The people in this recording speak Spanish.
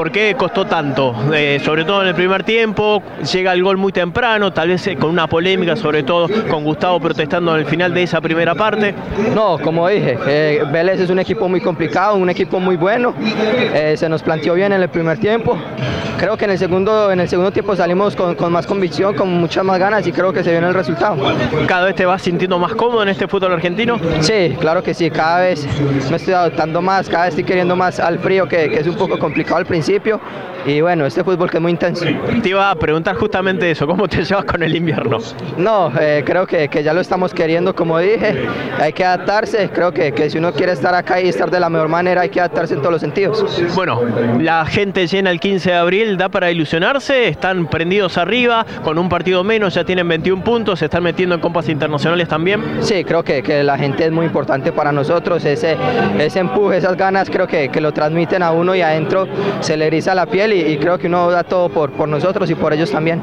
¿Por qué costó tanto? Eh, sobre todo en el primer tiempo, llega el gol muy temprano, tal vez eh, con una polémica, sobre todo con Gustavo protestando en el final de esa primera parte. No, como dije, eh, Vélez es un equipo muy complicado, un equipo muy bueno, se nos planteó bien en el primer tiempo. Creo que en el segundo, en el segundo tiempo salimos con, con más convicción, con muchas más ganas y creo que se viene el resultado. ¿Cada vez te vas sintiendo más cómodo en este fútbol argentino? Sí, claro que sí, cada vez me estoy adaptando más, cada vez estoy queriendo más al frío, que, que es un poco complicado al principio. Y bueno, este fútbol que es muy intenso. Te iba a preguntar justamente eso, ¿cómo te llevas con el invierno? No, eh, creo que, que, ya lo estamos queriendo, como dije, hay que adaptarse, creo que, que si uno quiere estar acá y estar de la mejor manera, hay que adaptarse en todos los sentidos. Bueno, la gente llena el 15 de abril, ¿da para ilusionarse? Están prendidos arriba, con un partido menos, ya tienen 21 puntos, se están metiendo en compas internacionales también. Sí, creo que, que la gente es muy importante para nosotros, ese, ese empuje, esas ganas, creo que, que lo transmiten a uno y adentro se le la piel y, y creo que uno da todo por, por nosotros y por ellos también.